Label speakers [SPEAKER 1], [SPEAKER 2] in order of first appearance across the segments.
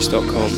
[SPEAKER 1] Here.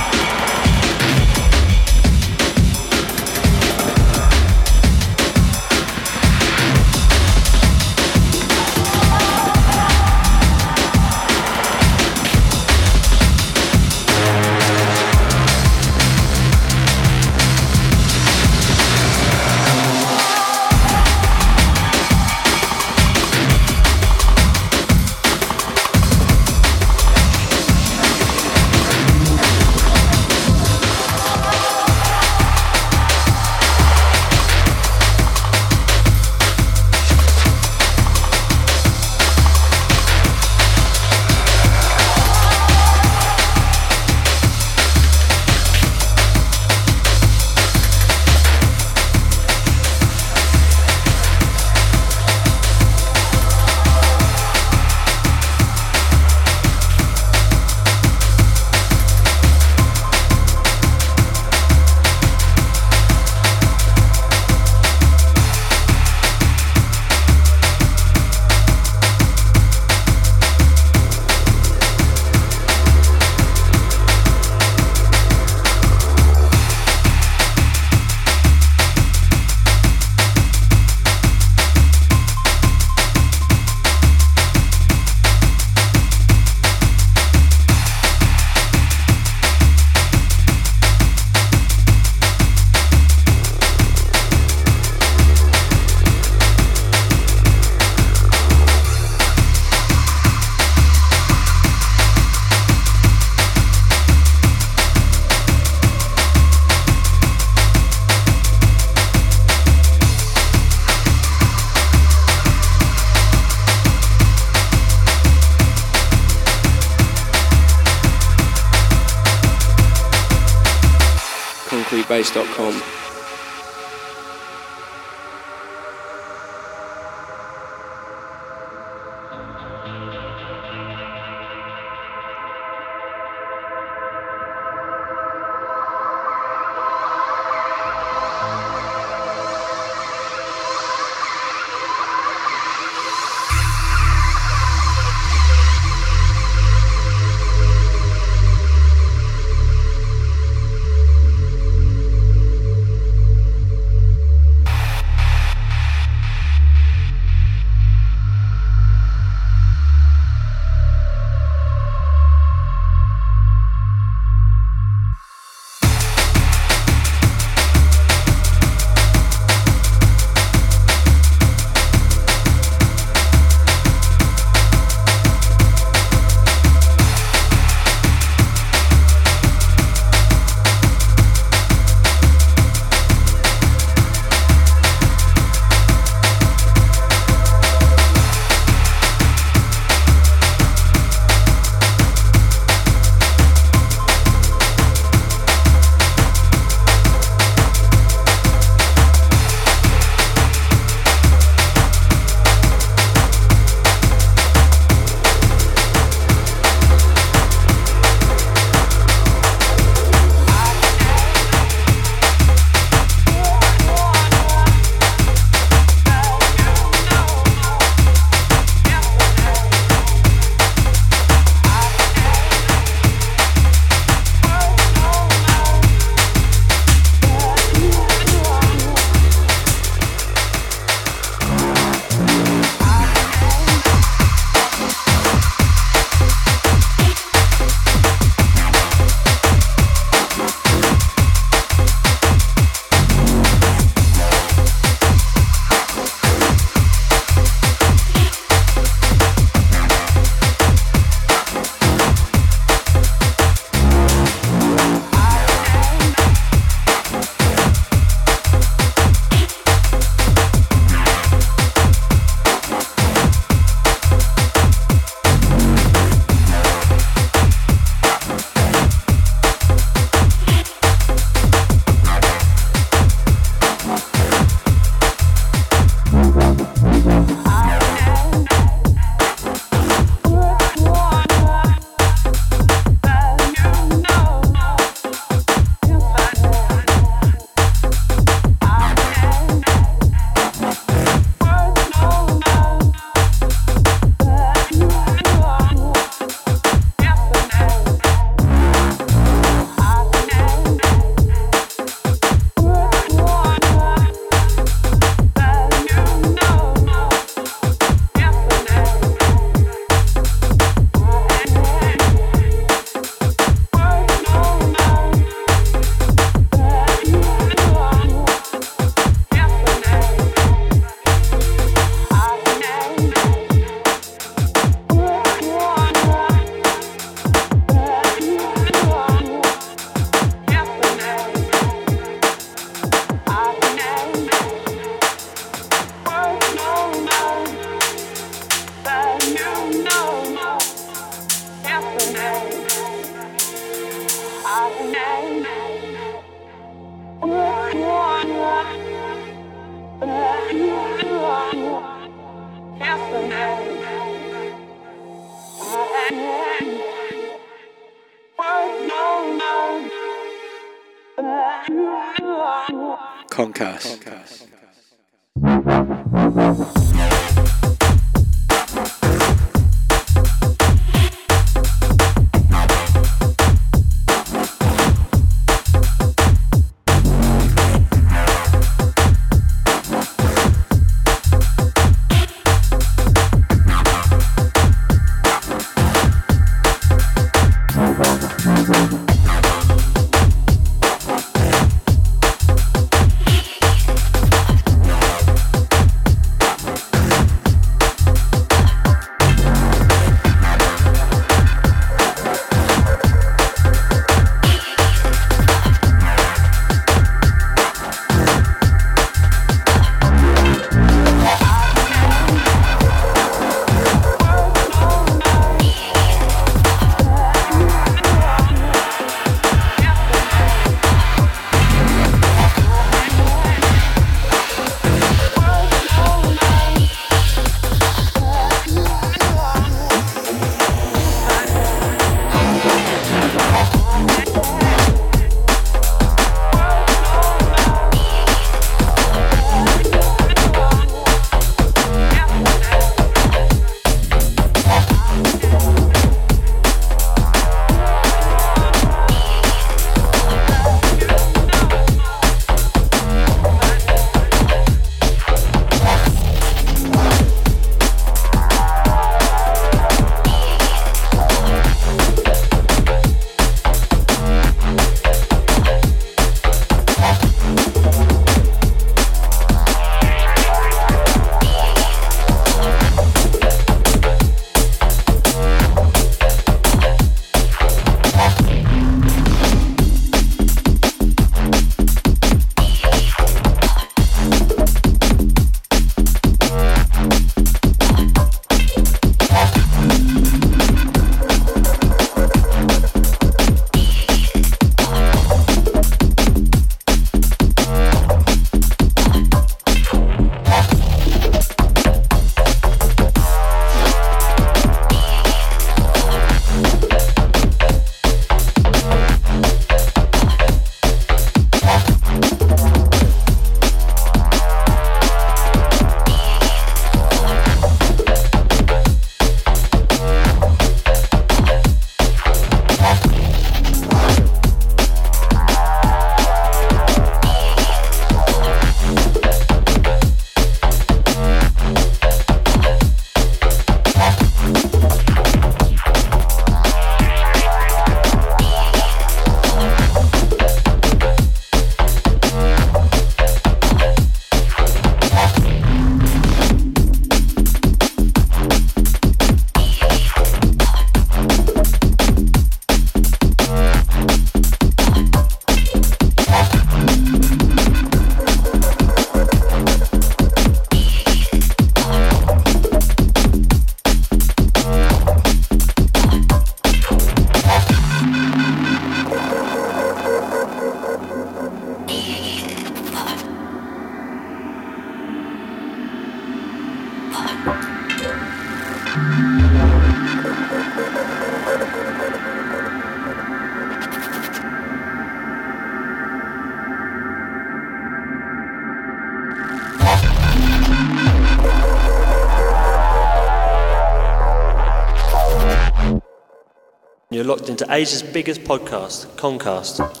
[SPEAKER 2] Into Asia's biggest podcast, Concast.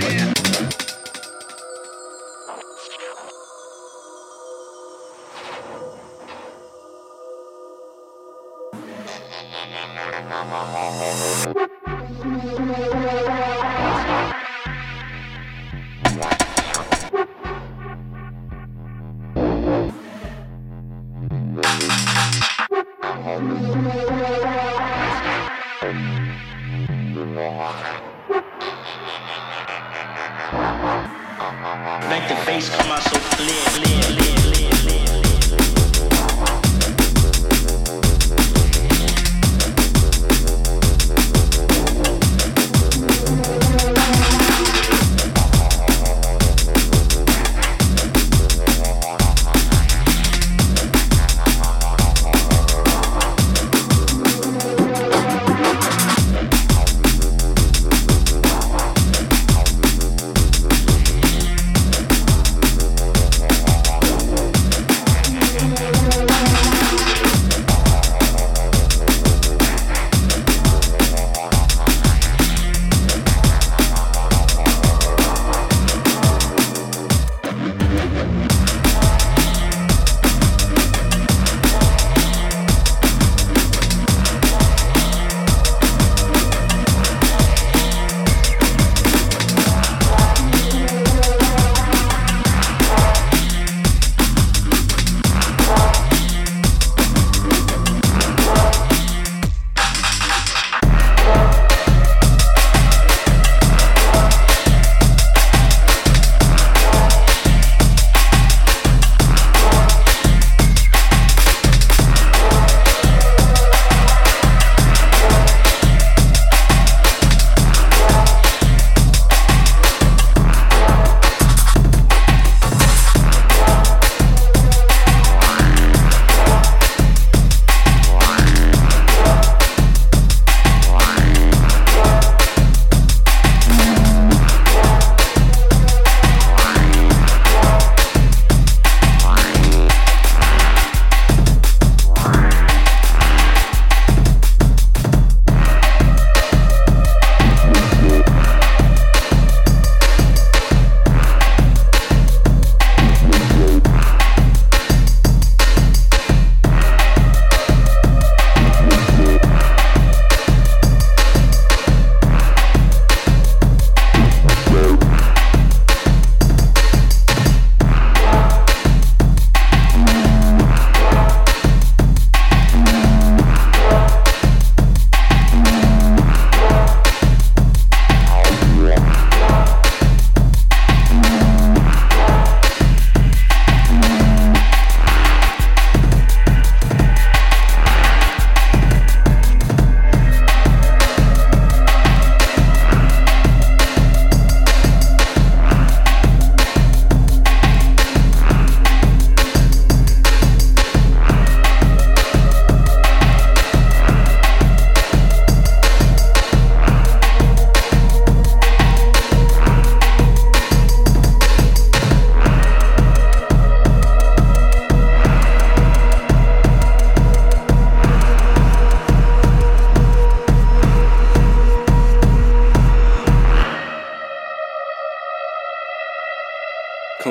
[SPEAKER 3] yeah.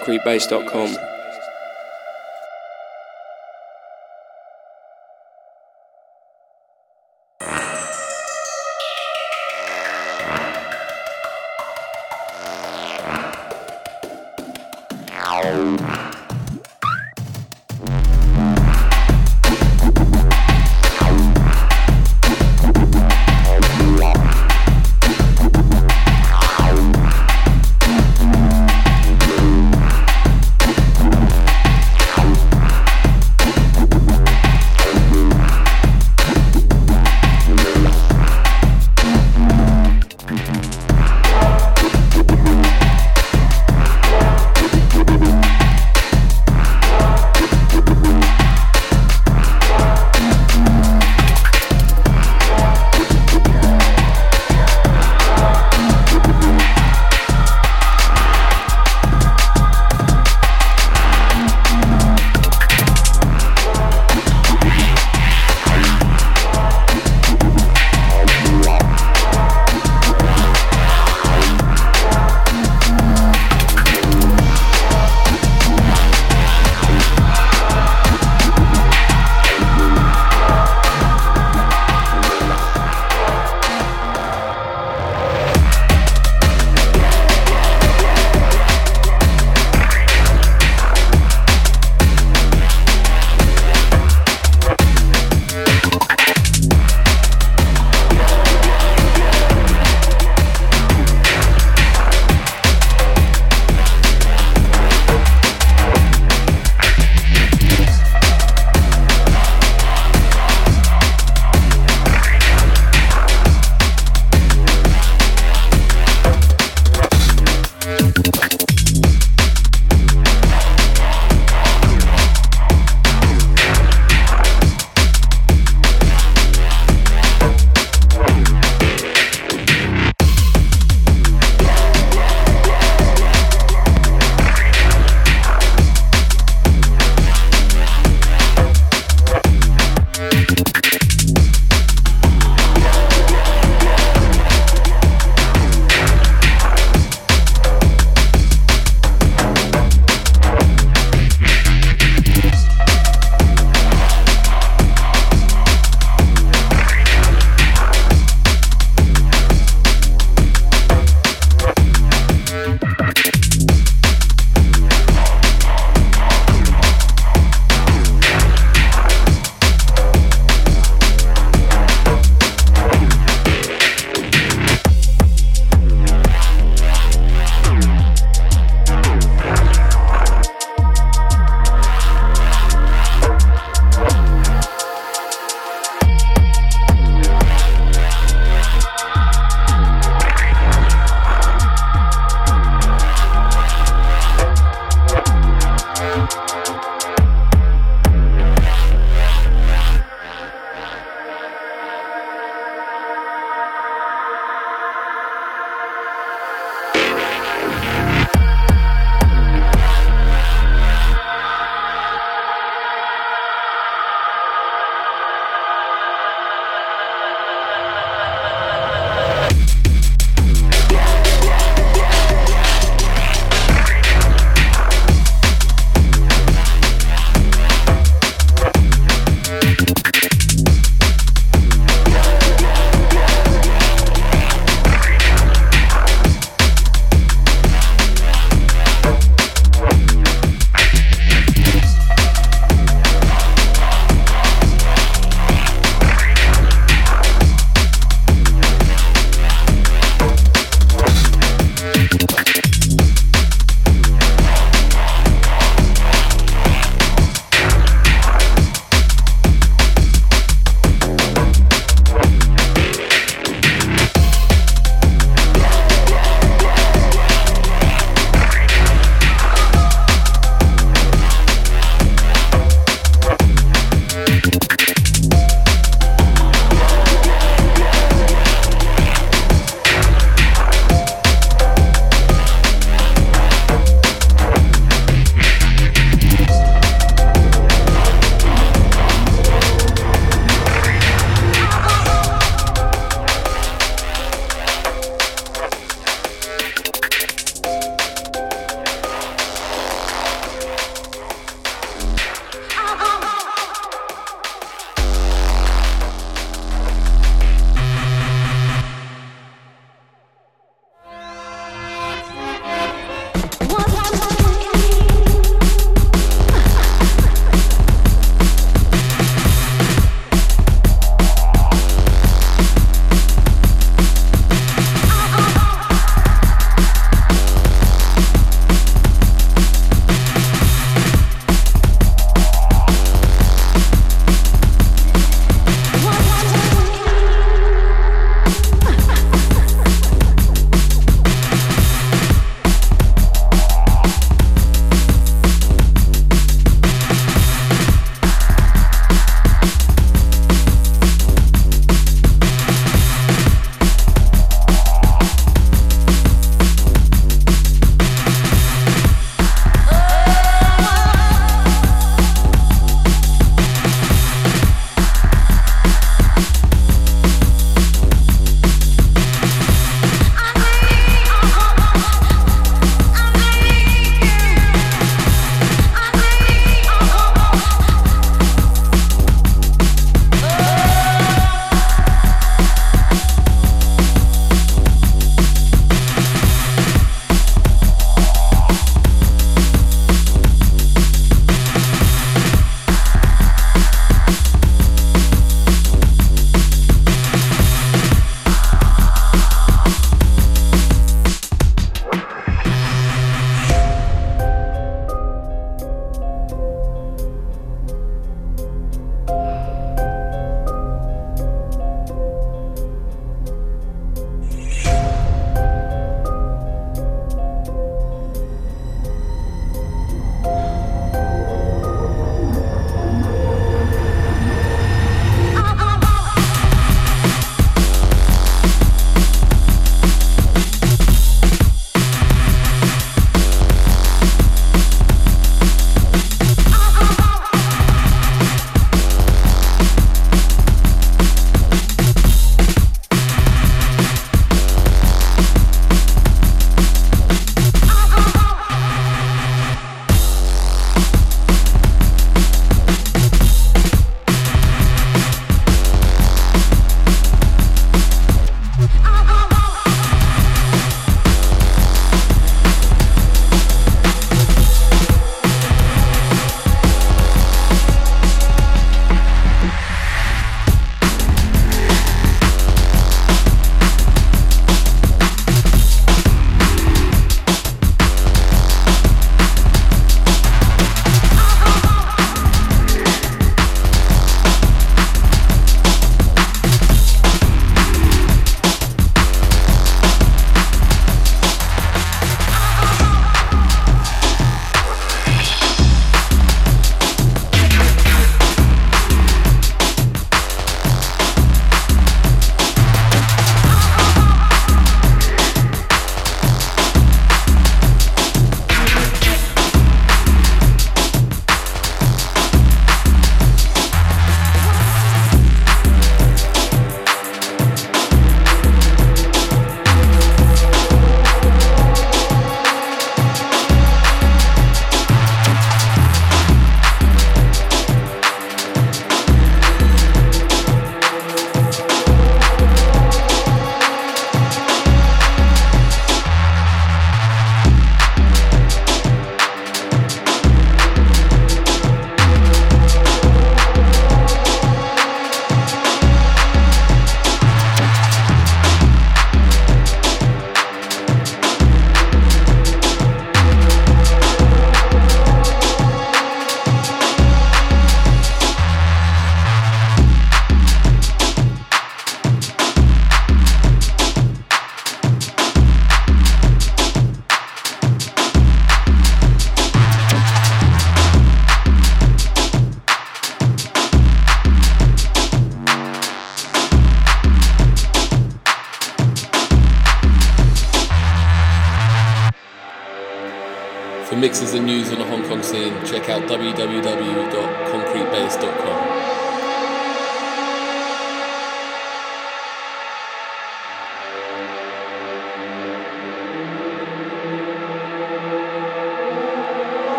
[SPEAKER 4] concretebase.com.